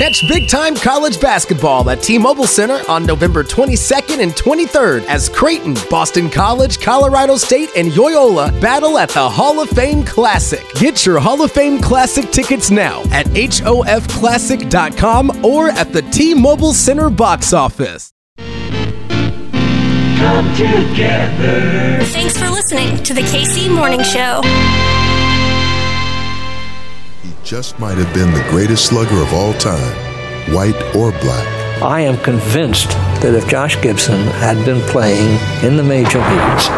Catch big time college basketball at T Mobile Center on November 22nd and 23rd as Creighton, Boston College, Colorado State, and Loyola battle at the Hall of Fame Classic. Get your Hall of Fame Classic tickets now at HOFClassic.com or at the T Mobile Center box office. Come together. Thanks for listening to the KC Morning Show. He just might have been the greatest slugger of all time, white or black. I am convinced that if Josh Gibson had been playing in the major leagues,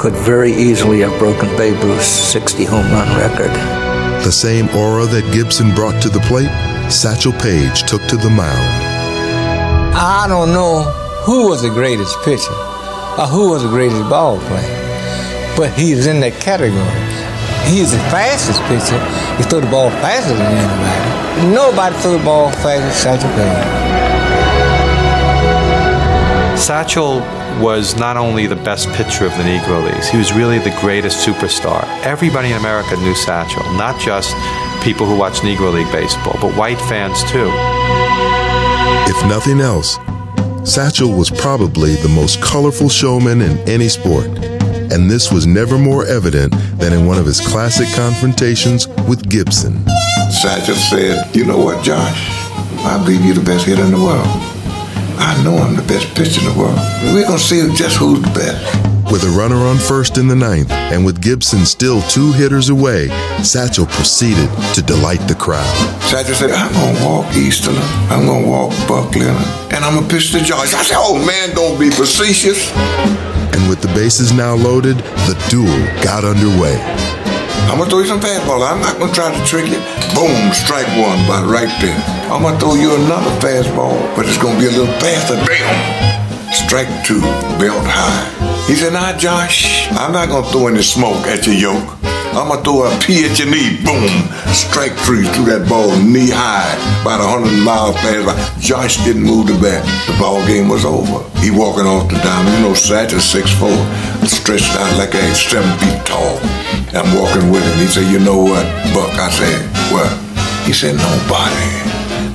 could very easily have broken Babe Ruth's 60 home run record. The same aura that Gibson brought to the plate, Satchel Paige took to the mound. I don't know who was the greatest pitcher or who was the greatest ball player, but he's in that category. He is the fastest pitcher. He threw the ball faster than anybody. Nobody threw the ball faster than Satchel Paige. Satchel was not only the best pitcher of the Negro Leagues, he was really the greatest superstar. Everybody in America knew Satchel, not just people who watch Negro League baseball, but white fans too. If nothing else, Satchel was probably the most colorful showman in any sport, and this was never more evident than in one of his classic confrontations with Gibson. Satchel said, You know what, Josh? I believe you're the best hitter in the world. I know I'm the best pitcher in the world. We're going to see just who's the best. With a runner on first in the ninth, and with Gibson still two hitters away, Satchel proceeded to delight the crowd. Satchel said, I'm going to walk Easterling, I'm going to walk Buck Leonard, and I'm going to pitch to Josh. I said, Oh man, don't be facetious. And with the bases now loaded, the duel got underway. I'm gonna throw you some fastball. I'm not gonna try to trick you. Boom, strike one, about right there. I'm gonna throw you another fastball, but it's gonna be a little faster. Bam! Strike two, belt high. He said, Nah, Josh, I'm not gonna throw any smoke at your yoke. I'm gonna throw a P at your knee. Boom! Strike three, threw that ball knee high, about a 100 miles fast. Josh didn't move the bat. The ball game was over. He walking off the diamond. You know, Satch Satchel 6'4", stretched out like ain't seven feet tall. I'm walking with him. He said, You know what, Buck? I said, What? He said, Nobody.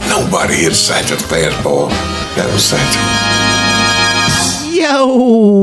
Nobody hit Satchel's fastball. That was Satchel. Yo,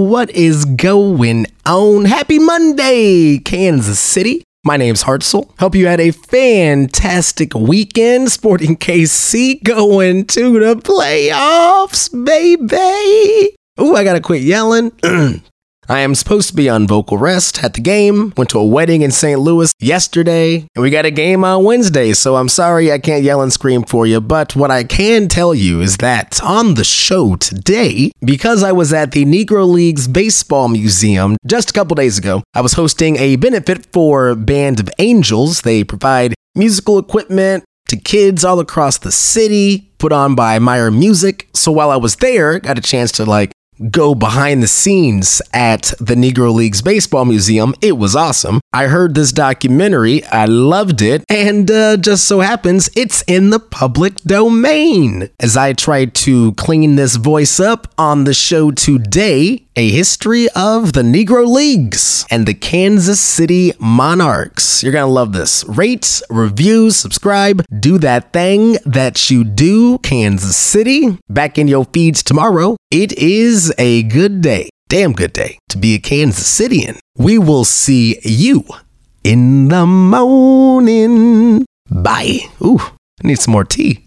what is going on? Happy Monday, Kansas City. My name's Hartzell. Hope you had a fantastic weekend. Sporting KC going to the playoffs, baby. Ooh, I gotta quit yelling. I am supposed to be on vocal rest at the game. Went to a wedding in St. Louis yesterday, and we got a game on Wednesday, so I'm sorry I can't yell and scream for you. But what I can tell you is that on the show today, because I was at the Negro Leagues Baseball Museum just a couple days ago, I was hosting a benefit for Band of Angels. They provide musical equipment, to kids all across the city, put on by Meyer Music. So while I was there, got a chance to like go behind the scenes at the Negro Leagues Baseball Museum. It was awesome. I heard this documentary, I loved it, and uh, just so happens it's in the public domain. As I tried to clean this voice up on the show today, a history of the Negro Leagues and the Kansas City Monarchs. You're going to love this. Rate, review, subscribe, do that thing that you do, Kansas City. Back in your feeds tomorrow. It is a good day, damn good day to be a Kansas Citian. We will see you in the morning. Bye. Ooh, I need some more tea.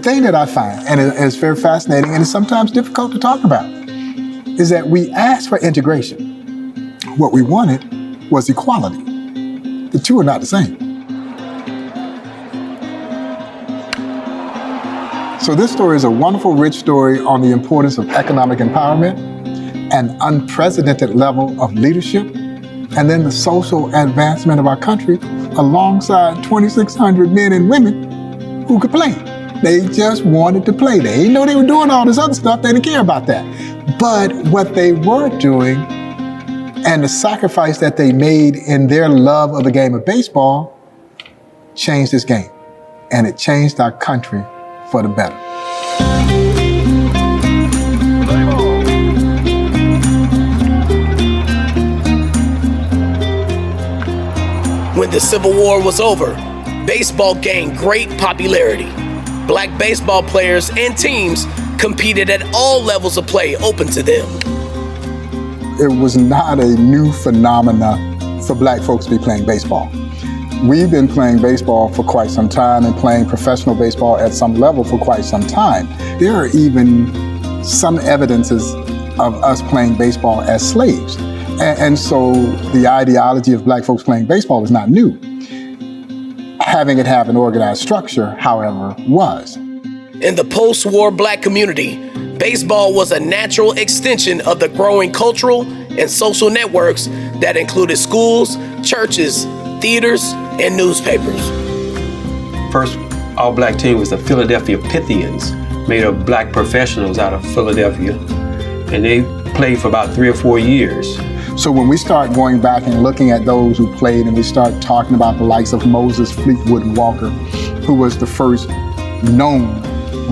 Thing that I find, and it- it's very fascinating and it's sometimes difficult to talk about, is that we asked for integration. What we wanted was equality. The two are not the same. So, this story is a wonderful, rich story on the importance of economic empowerment, an unprecedented level of leadership, and then the social advancement of our country alongside 2,600 men and women who could play. They just wanted to play. They didn't know they were doing all this other stuff. They didn't care about that. But what they were doing and the sacrifice that they made in their love of the game of baseball changed this game. and it changed our country for the better. When the Civil War was over, baseball gained great popularity. Black baseball players and teams competed at all levels of play open to them. It was not a new phenomena for black folks to be playing baseball. We've been playing baseball for quite some time and playing professional baseball at some level for quite some time. There are even some evidences of us playing baseball as slaves. And, and so the ideology of black folks playing baseball is not new. Having it have an organized structure, however, was. In the post war black community, baseball was a natural extension of the growing cultural and social networks that included schools, churches, theaters, and newspapers. First all black team was the Philadelphia Pythians, made of black professionals out of Philadelphia. And they played for about three or four years. So when we start going back and looking at those who played and we start talking about the likes of Moses Fleetwood Walker, who was the first known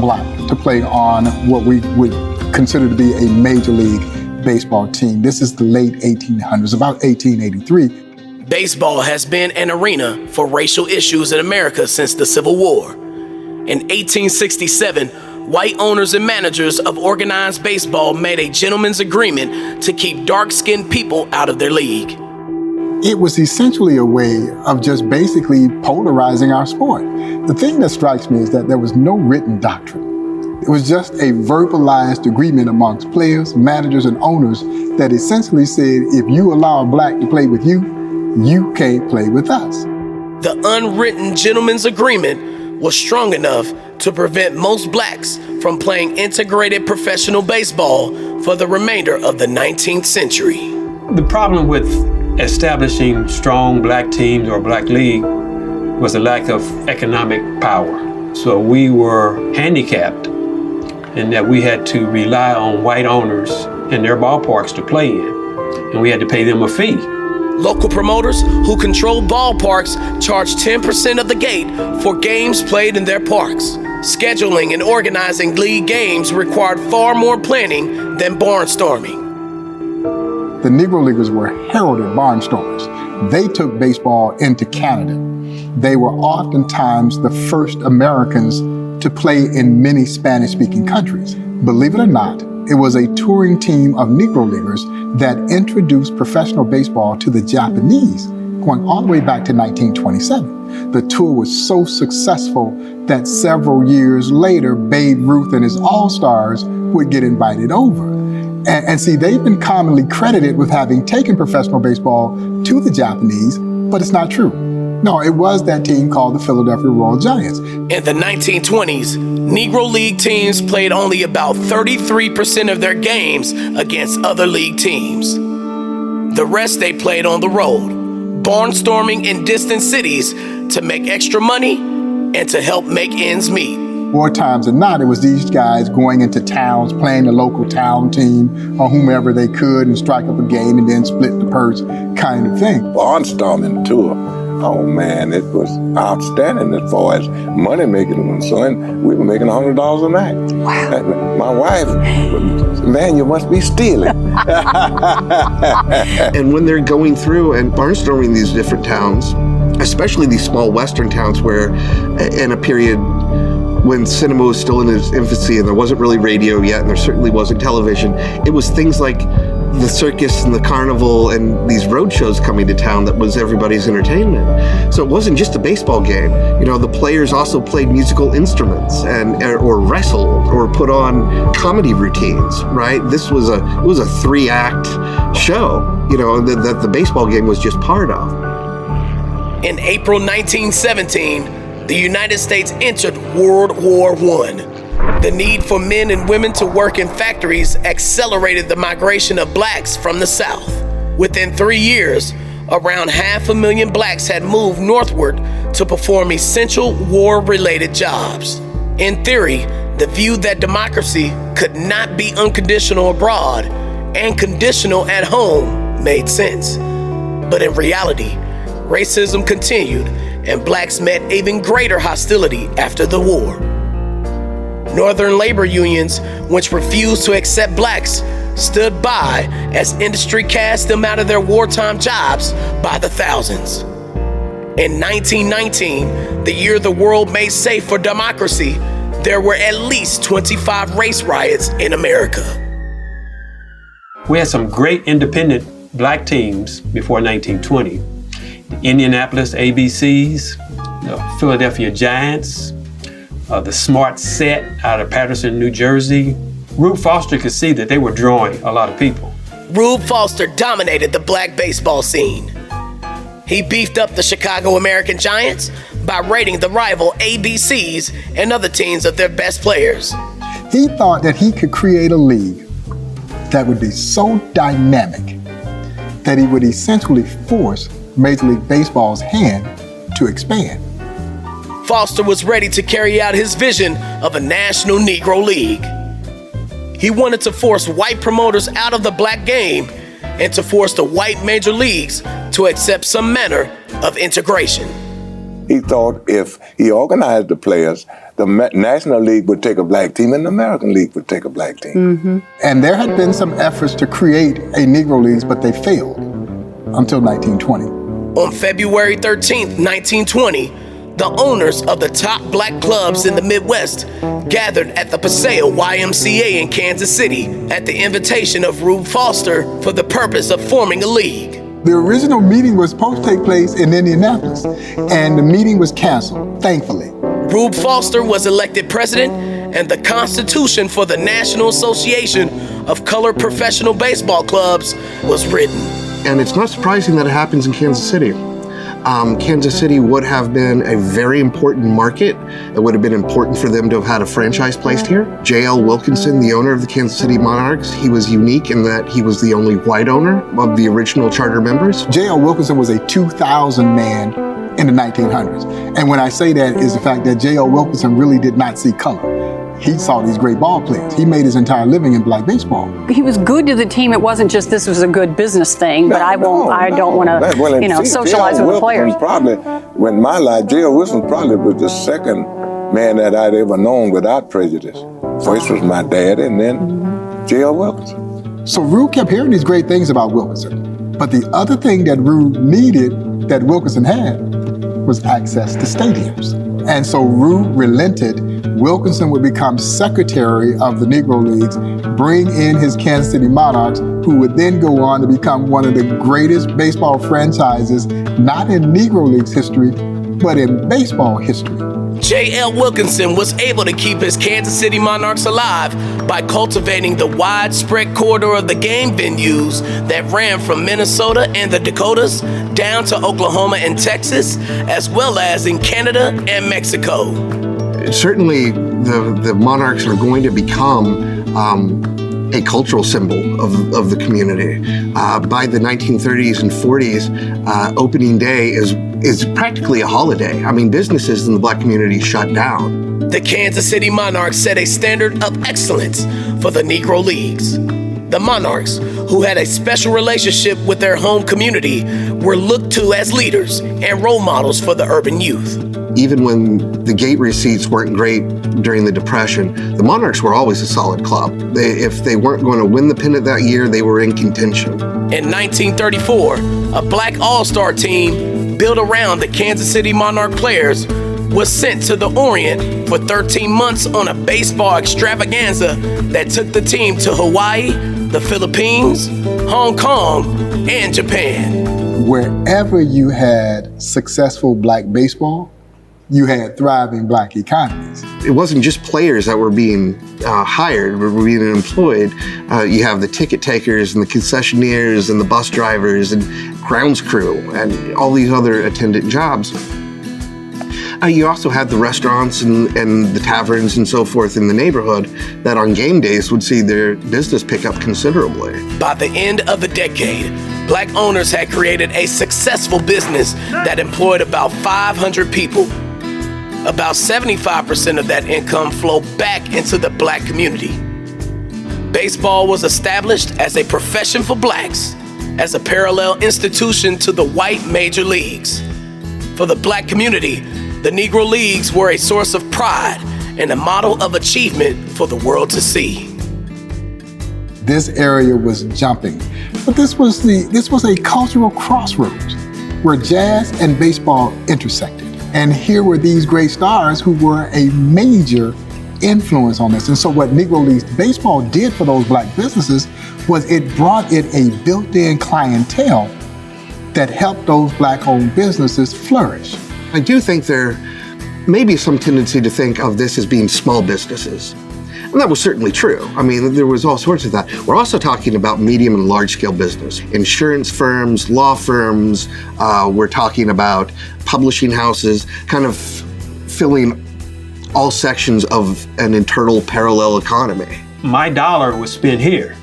black to play on what we would consider to be a major league baseball team. This is the late 1800s, about 1883. Baseball has been an arena for racial issues in America since the Civil War. In 1867, white owners and managers of organized baseball made a gentleman's agreement to keep dark skinned people out of their league. It was essentially a way of just basically polarizing our sport. The thing that strikes me is that there was no written doctrine. It was just a verbalized agreement amongst players, managers, and owners that essentially said if you allow a black to play with you, you can't play with us. The unwritten gentleman's agreement was strong enough to prevent most blacks from playing integrated professional baseball for the remainder of the 19th century. The problem with establishing strong black teams or black league was a lack of economic power. So we were handicapped in that we had to rely on white owners and their ballparks to play in, and we had to pay them a fee. Local promoters who control ballparks charge 10% of the gate for games played in their parks. Scheduling and organizing league games required far more planning than barnstorming. The Negro Leaguers were heralded barnstormers. They took baseball into Canada. They were oftentimes the first Americans to play in many Spanish speaking countries. Believe it or not, it was a touring team of Negro Leaguers that introduced professional baseball to the Japanese, going all the way back to 1927. The tour was so successful that several years later, Babe Ruth and his All Stars would get invited over. And, and see, they've been commonly credited with having taken professional baseball to the Japanese, but it's not true. No, it was that team called the Philadelphia Royal Giants. In the 1920s, Negro League teams played only about 33% of their games against other league teams. The rest they played on the road, barnstorming in distant cities to make extra money and to help make ends meet. More times than not, it was these guys going into towns, playing the local town team or whomever they could and strike up a game and then split the purse kind of thing. Barnstorming tour. Oh man, it was outstanding as far as money making was concerned. We were making hundred dollars a night. Wow. My wife, man, you must be stealing. and when they're going through and barnstorming these different towns, especially these small western towns where uh, in a period when cinema was still in its infancy and there wasn't really radio yet and there certainly wasn't television, it was things like the circus and the carnival and these road shows coming to town that was everybody's entertainment. So it wasn't just a baseball game. You know, the players also played musical instruments and uh, or wrestled or put on comedy routines. Right? This was a it was a three act show. You know that, that the baseball game was just part of. In April 1917, the United States entered World War I. The need for men and women to work in factories accelerated the migration of blacks from the South. Within three years, around half a million blacks had moved northward to perform essential war related jobs. In theory, the view that democracy could not be unconditional abroad and conditional at home made sense. But in reality, racism continued and blacks met even greater hostility after the war. Northern labor unions, which refused to accept blacks, stood by as industry cast them out of their wartime jobs by the thousands. In 1919, the year the world made safe for democracy, there were at least 25 race riots in America. We had some great independent black teams before 1920. The Indianapolis ABCs, the Philadelphia Giants, uh, the Smart Set out of Paterson, New Jersey. Rube Foster could see that they were drawing a lot of people. Rube Foster dominated the black baseball scene. He beefed up the Chicago American Giants by rating the rival ABCs and other teams of their best players. He thought that he could create a league that would be so dynamic that he would essentially force Major League Baseball's hand to expand. Foster was ready to carry out his vision of a national Negro League. He wanted to force white promoters out of the black game and to force the white major leagues to accept some manner of integration. He thought if he organized the players, the National League would take a black team and the American League would take a black team. Mm-hmm. And there had been some efforts to create a Negro Leagues, but they failed until 1920. On February 13th, 1920, the owners of the top black clubs in the Midwest gathered at the Paseo YMCA in Kansas City at the invitation of Rube Foster for the purpose of forming a league. The original meeting was supposed to take place in Indianapolis, and the meeting was canceled, thankfully. Rube Foster was elected president, and the Constitution for the National Association of Colored Professional Baseball Clubs was written. And it's not surprising that it happens in Kansas City. Um, Kansas City would have been a very important market. It would have been important for them to have had a franchise placed here. J.L. Wilkinson, the owner of the Kansas City Monarchs, he was unique in that he was the only white owner of the original charter members. J.L. Wilkinson was a 2,000 man in the 1900s. And when I say that is the fact that J.L. Wilkinson really did not see color he saw these great ball players. He made his entire living in black baseball. He was good to the team. It wasn't just this was a good business thing, but no, I won't. No, I don't want to, well, you know, see, socialize with the players. Probably, when my life, J.L. Wilson probably was the second man that I'd ever known without prejudice. First was my dad, and then. J.L. Wilkinson. So Rube kept hearing these great things about Wilkinson, but the other thing that Rube needed that Wilkinson had was access to stadiums. And so Rube relented Wilkinson would become secretary of the Negro Leagues, bring in his Kansas City Monarchs, who would then go on to become one of the greatest baseball franchises, not in Negro Leagues history, but in baseball history. J.L. Wilkinson was able to keep his Kansas City Monarchs alive by cultivating the widespread corridor of the game venues that ran from Minnesota and the Dakotas down to Oklahoma and Texas, as well as in Canada and Mexico certainly the, the monarchs are going to become um, a cultural symbol of, of the community. Uh, by the 1930s and 40s, uh, opening day is is practically a holiday. I mean, businesses in the black community shut down. The Kansas City Monarchs set a standard of excellence for the Negro Leagues. The Monarchs, who had a special relationship with their home community, were looked to as leaders and role models for the urban youth even when the gate receipts weren't great during the Depression, the Monarchs were always a solid club. They, if they weren't going to win the pennant that year, they were in contention. In 1934, a black all star team built around the Kansas City Monarch players was sent to the Orient for 13 months on a baseball extravaganza that took the team to Hawaii, the Philippines, Hong Kong, and Japan. Wherever you had successful black baseball, you had thriving black economies. It wasn't just players that were being uh, hired, were being employed. Uh, you have the ticket takers and the concessionaires and the bus drivers and grounds crew and all these other attendant jobs. Uh, you also had the restaurants and, and the taverns and so forth in the neighborhood that on game days would see their business pick up considerably. By the end of the decade, black owners had created a successful business that employed about 500 people about 75% of that income flowed back into the black community. Baseball was established as a profession for blacks, as a parallel institution to the white major leagues. For the black community, the Negro Leagues were a source of pride and a model of achievement for the world to see. This area was jumping, but this was the this was a cultural crossroads where jazz and baseball intersected. And here were these great stars who were a major influence on this. And so what Negro Leagues baseball did for those black businesses was it brought it a built-in clientele that helped those black-owned businesses flourish. I do think there may be some tendency to think of this as being small businesses. And that was certainly true. I mean, there was all sorts of that. We're also talking about medium and large scale business insurance firms, law firms. Uh, we're talking about publishing houses, kind of filling all sections of an internal parallel economy. My dollar was spent here.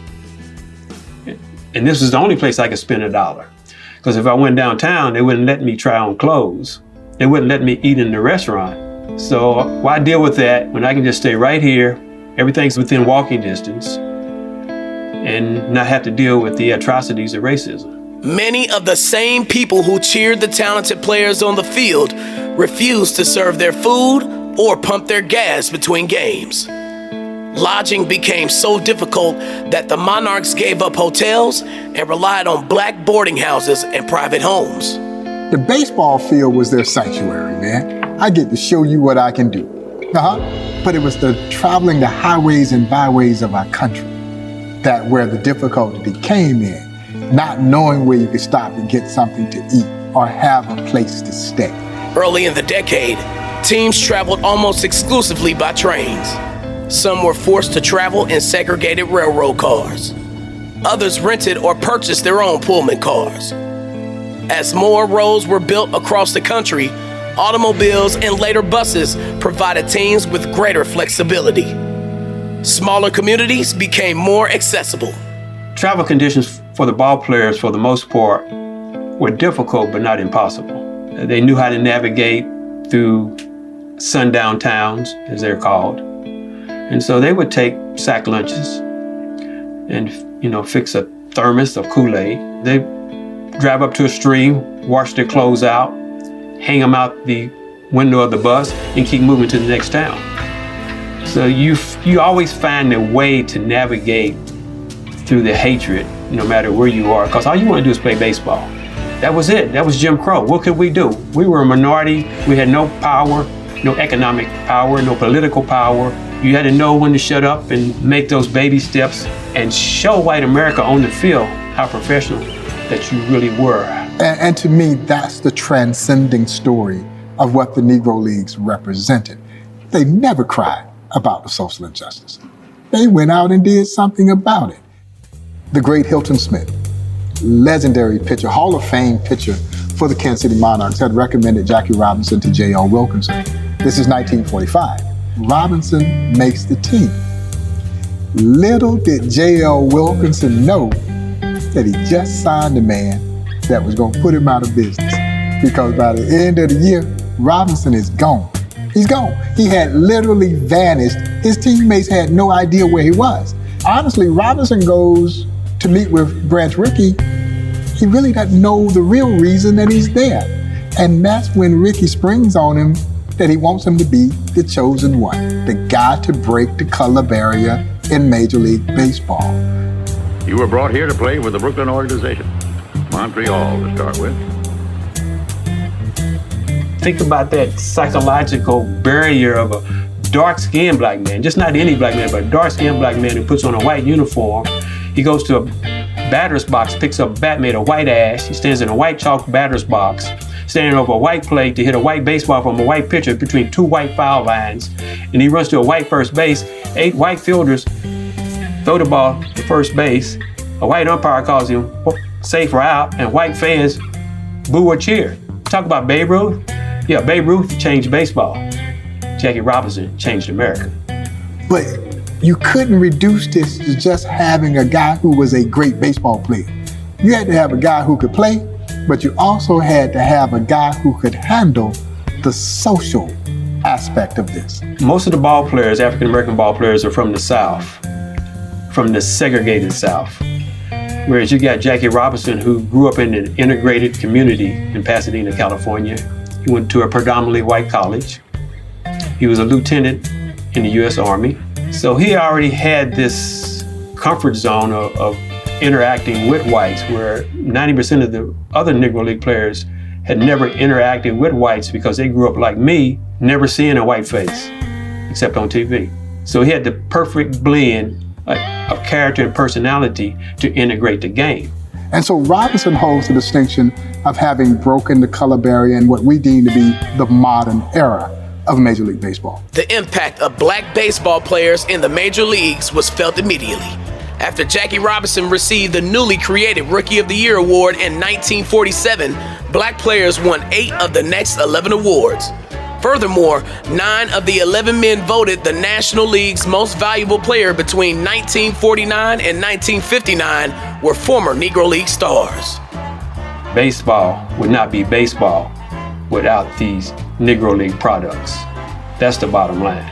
And this is the only place I could spend a dollar. Because if I went downtown, they wouldn't let me try on clothes. They wouldn't let me eat in the restaurant. So why deal with that when I can just stay right here? Everything's within walking distance and not have to deal with the atrocities of racism. Many of the same people who cheered the talented players on the field refused to serve their food or pump their gas between games. Lodging became so difficult that the Monarchs gave up hotels and relied on black boarding houses and private homes. The baseball field was their sanctuary, man. I get to show you what I can do. Uh-huh. But it was the traveling the highways and byways of our country that where the difficulty came in, not knowing where you could stop and get something to eat or have a place to stay. Early in the decade, teams traveled almost exclusively by trains. Some were forced to travel in segregated railroad cars. Others rented or purchased their own Pullman cars. As more roads were built across the country, automobiles and later buses provided teams with greater flexibility. Smaller communities became more accessible. Travel conditions for the ball players, for the most part, were difficult but not impossible. They knew how to navigate through sundown towns, as they're called. And so they would take sack lunches and, you know, fix a thermos of Kool-Aid. They drive up to a stream, wash their clothes out, hang them out the window of the bus, and keep moving to the next town. So you you always find a way to navigate through the hatred, no matter where you are, because all you want to do is play baseball. That was it. That was Jim Crow. What could we do? We were a minority. We had no power, no economic power, no political power. You had to know when to shut up and make those baby steps and show white America on the field how professional that you really were. And, and to me, that's the transcending story of what the Negro Leagues represented. They never cried about the social injustice. They went out and did something about it. The great Hilton Smith, legendary pitcher, Hall of Fame pitcher for the Kansas City Monarchs, had recommended Jackie Robinson to J.L. Wilkinson. This is 1945. Robinson makes the team. Little did J.L. Wilkinson know that he just signed a man that was going to put him out of business. Because by the end of the year, Robinson is gone. He's gone. He had literally vanished. His teammates had no idea where he was. Honestly, Robinson goes to meet with Branch Rickey. He really doesn't know the real reason that he's there. And that's when Rickey springs on him that he wants him to be the chosen one, the guy to break the color barrier in Major League Baseball. You were brought here to play with the Brooklyn organization, Montreal to start with. Think about that psychological barrier of a dark skinned black man, just not any black man, but a dark skinned black man who puts on a white uniform. He goes to a batter's box, picks up a bat made of white ash. He stands in a white chalk batter's box, standing over a white plate to hit a white baseball from a white pitcher between two white foul lines. And he runs to a white first base. Eight white fielders throw the ball to first base. A white umpire calls him safe or out, and white fans boo or cheer. Talk about Babe Ruth. Yeah, Babe Ruth changed baseball. Jackie Robinson changed America. But you couldn't reduce this to just having a guy who was a great baseball player. You had to have a guy who could play, but you also had to have a guy who could handle the social aspect of this. Most of the ball players, African American ball players, are from the South, from the segregated South. Whereas you got Jackie Robinson, who grew up in an integrated community in Pasadena, California. He went to a predominantly white college. He was a lieutenant in the U.S. Army. So he already had this comfort zone of, of interacting with whites, where 90% of the other Negro League players had never interacted with whites because they grew up like me, never seeing a white face except on TV. So he had the perfect blend of character and personality to integrate the game. And so Robinson holds the distinction of having broken the color barrier in what we deem to be the modern era of Major League Baseball. The impact of black baseball players in the major leagues was felt immediately. After Jackie Robinson received the newly created Rookie of the Year award in 1947, black players won eight of the next 11 awards. Furthermore, nine of the 11 men voted the National League's most valuable player between 1949 and 1959 were former Negro League stars. Baseball would not be baseball without these Negro League products. That's the bottom line.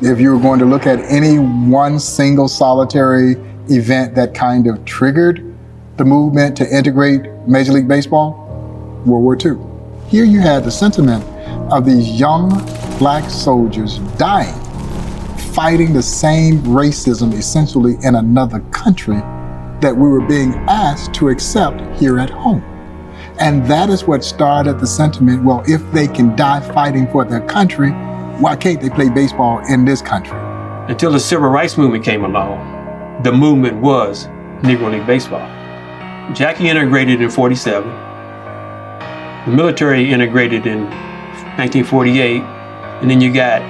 If you were going to look at any one single solitary event that kind of triggered the movement to integrate Major League Baseball, World War II. Here you had the sentiment of these young black soldiers dying, fighting the same racism essentially in another country that we were being asked to accept here at home. And that is what started the sentiment well, if they can die fighting for their country, why can't they play baseball in this country? Until the civil rights movement came along, the movement was Negro League Baseball. Jackie integrated in 47. The military integrated in 1948. And then you got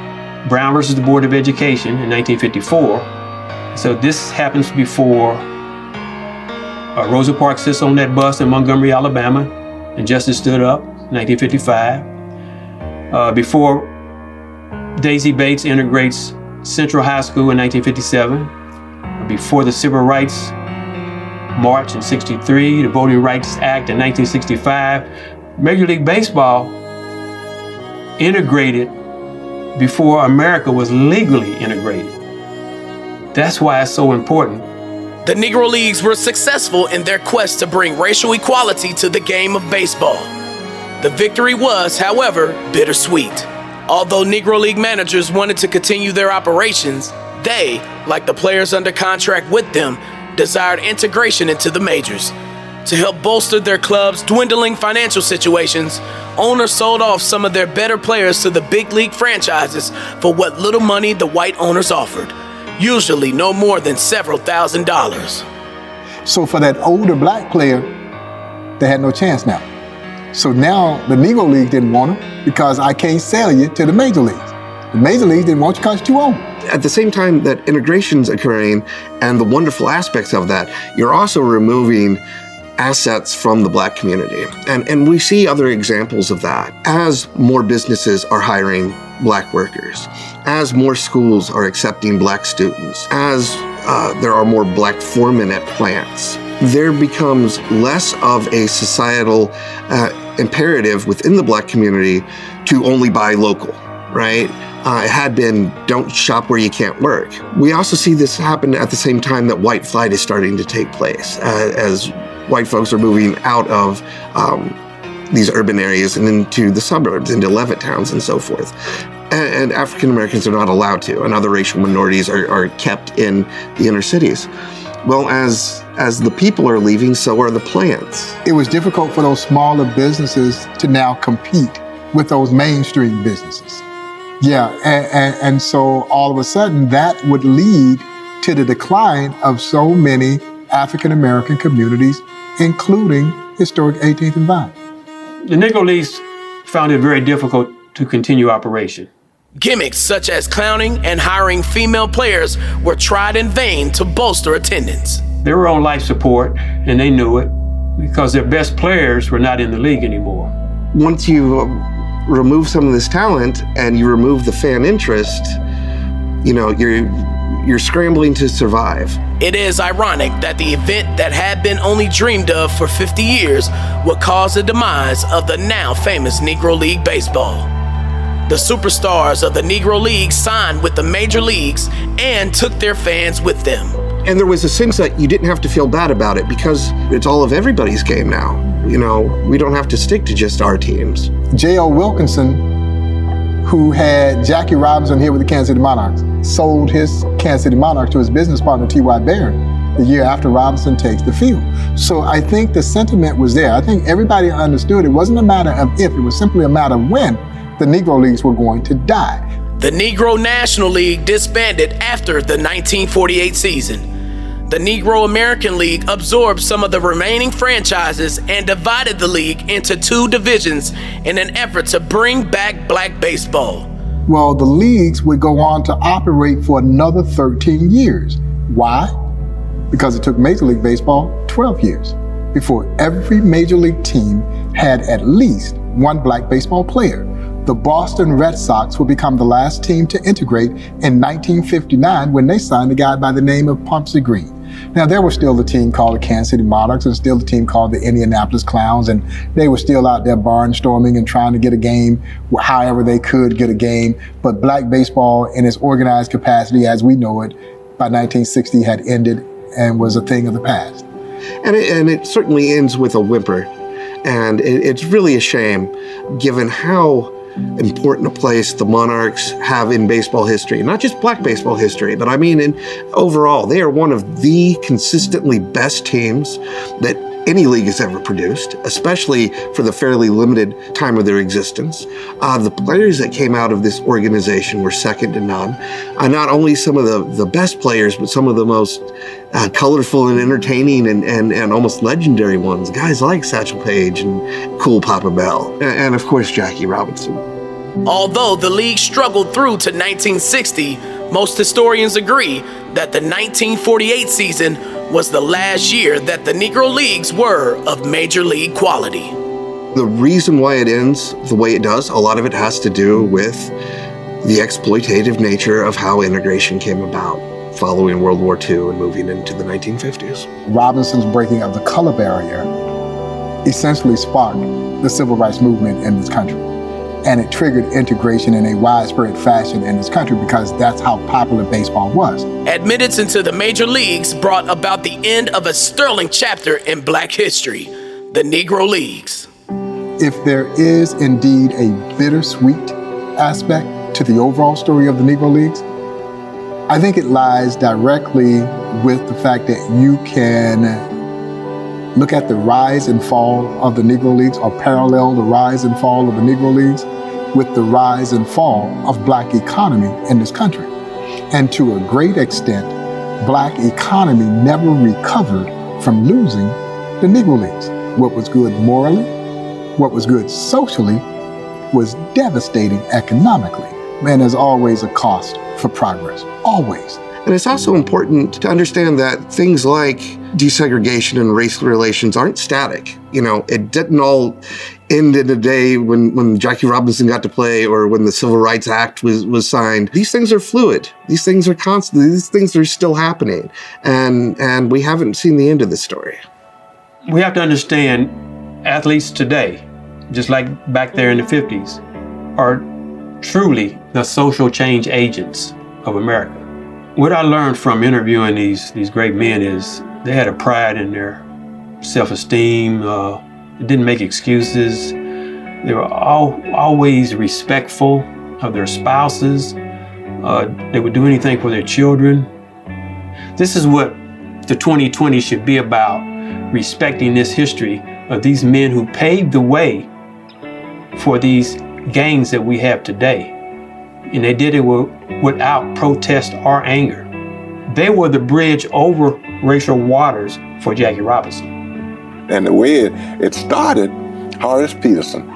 Brown versus the Board of Education in 1954. So this happens before uh, Rosa Parks sits on that bus in Montgomery, Alabama, and Justice stood up in 1955. Uh, before Daisy Bates integrates Central High School in 1957. Before the Civil Rights March in 63, the Voting Rights Act in 1965, Major League Baseball integrated before America was legally integrated. That's why it's so important. The Negro Leagues were successful in their quest to bring racial equality to the game of baseball. The victory was, however, bittersweet. Although Negro League managers wanted to continue their operations, they, like the players under contract with them, desired integration into the majors. To help bolster their club's dwindling financial situations, owners sold off some of their better players to the big league franchises for what little money the white owners offered, usually no more than several thousand dollars. So for that older black player, they had no chance now. So now the Negro League didn't want him because I can't sell you to the major leagues. The major leagues didn't want you because you're too old. At the same time that integration's occurring and the wonderful aspects of that, you're also removing assets from the black community. And, and we see other examples of that as more businesses are hiring black workers, as more schools are accepting black students, as uh, there are more black foremen at plants. There becomes less of a societal uh, imperative within the black community to only buy local, right? Uh, it had been don't shop where you can't work. We also see this happen at the same time that white flight is starting to take place uh, as white folks are moving out of um, these urban areas and into the suburbs, into Levittowns and so forth. And, and African Americans are not allowed to, and other racial minorities are, are kept in the inner cities. Well, as as the people are leaving, so are the plants. It was difficult for those smaller businesses to now compete with those mainstream businesses. Yeah, and, and, and so all of a sudden that would lead to the decline of so many African American communities including historic 18th and Vine. The Negro Leagues found it very difficult to continue operation. Gimmicks such as clowning and hiring female players were tried in vain to bolster attendance. They were on life support, and they knew it because their best players were not in the league anymore. Once you uh, remove some of this talent and you remove the fan interest, you know, you're you're scrambling to survive. It is ironic that the event that had been only dreamed of for 50 years would cause the demise of the now famous Negro League Baseball. The superstars of the Negro League signed with the major leagues and took their fans with them. And there was a sense that you didn't have to feel bad about it because it's all of everybody's game now. You know, we don't have to stick to just our teams. J.L. Wilkinson, who had Jackie Robinson here with the Kansas City Monarchs, sold his Kansas City Monarchs to his business partner, T.Y. Baird, the year after Robinson takes the field. So I think the sentiment was there. I think everybody understood it wasn't a matter of if, it was simply a matter of when the Negro Leagues were going to die. The Negro National League disbanded after the 1948 season. The Negro American League absorbed some of the remaining franchises and divided the league into two divisions in an effort to bring back black baseball. Well, the leagues would go on to operate for another 13 years. Why? Because it took Major League Baseball 12 years before every Major League team had at least one black baseball player. The Boston Red Sox would become the last team to integrate in 1959 when they signed a guy by the name of Pumpsie Green. Now, there was still the team called the Kansas City Monarchs and still the team called the Indianapolis Clowns, and they were still out there barnstorming and trying to get a game however they could get a game. But black baseball in its organized capacity as we know it by 1960 had ended and was a thing of the past. And it, and it certainly ends with a whimper. And it, it's really a shame given how important a place the Monarchs have in baseball history. Not just black baseball history, but I mean in overall. They are one of the consistently best teams that any league has ever produced, especially for the fairly limited time of their existence. Uh, the players that came out of this organization were second to none. Uh, not only some of the, the best players, but some of the most uh, colorful and entertaining and, and, and almost legendary ones. Guys like Satchel Paige and Cool Papa Bell, and, and of course Jackie Robinson. Although the league struggled through to 1960, most historians agree that the 1948 season was the last year that the Negro Leagues were of major league quality. The reason why it ends the way it does, a lot of it has to do with the exploitative nature of how integration came about following World War II and moving into the 1950s. Robinson's breaking of the color barrier essentially sparked the civil rights movement in this country and it triggered integration in a widespread fashion in this country because that's how popular baseball was. Admittance into the major leagues brought about the end of a sterling chapter in black history, the Negro Leagues. If there is indeed a bittersweet aspect to the overall story of the Negro Leagues, I think it lies directly with the fact that you can look at the rise and fall of the Negro Leagues or parallel the rise and fall of the Negro Leagues with the rise and fall of black economy in this country. And to a great extent, black economy never recovered from losing the Negro Leagues. What was good morally, what was good socially, was devastating economically. And there's always a cost for progress, always. And it's also important to understand that things like desegregation and race relations aren't static. You know, it didn't all end in a day when, when Jackie Robinson got to play or when the Civil Rights Act was, was signed. These things are fluid. These things are constant. These things are still happening. And and we haven't seen the end of this story. We have to understand athletes today, just like back there in the 50s, are truly the social change agents of America what I learned from interviewing these these great men is they had a pride in their self-esteem. Uh, didn't make excuses. They were all, always respectful of their spouses. Uh, they would do anything for their children. This is what the 2020 should be about: respecting this history of these men who paved the way for these gains that we have today and they did it without protest or anger. They were the bridge over racial waters for Jackie Robinson. And the way it, it started, Horace Peterson,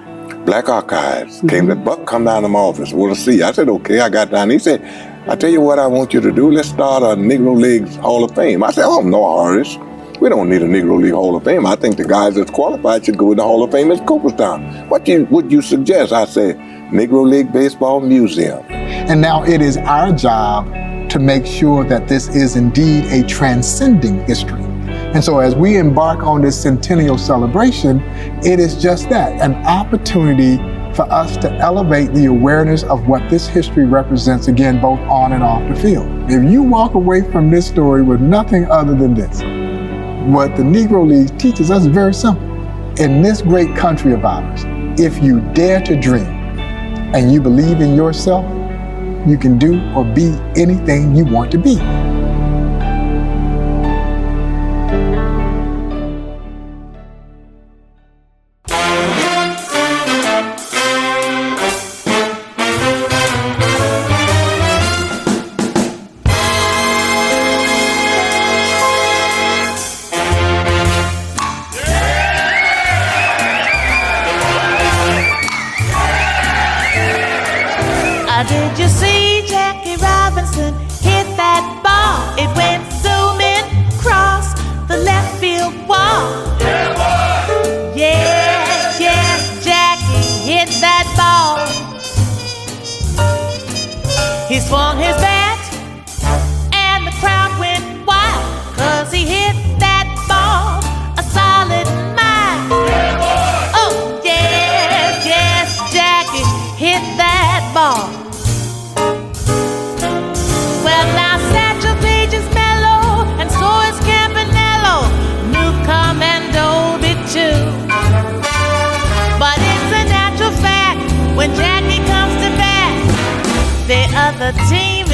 Black Archives, mm-hmm. came to Buck, come down to my office, want to see. I said, okay, I got down. He said, I tell you what I want you to do. Let's start a Negro Leagues Hall of Fame. I said, oh, no, Horace. We don't need a Negro League Hall of Fame. I think the guys that's qualified should go in the Hall of Fame at Cooperstown. What you, would you suggest? I said, Negro League Baseball Museum. And now it is our job to make sure that this is indeed a transcending history. And so as we embark on this centennial celebration, it is just that an opportunity for us to elevate the awareness of what this history represents, again, both on and off the field. If you walk away from this story with nothing other than this, what the Negro League teaches us is very simple. In this great country of ours, if you dare to dream and you believe in yourself, you can do or be anything you want to be.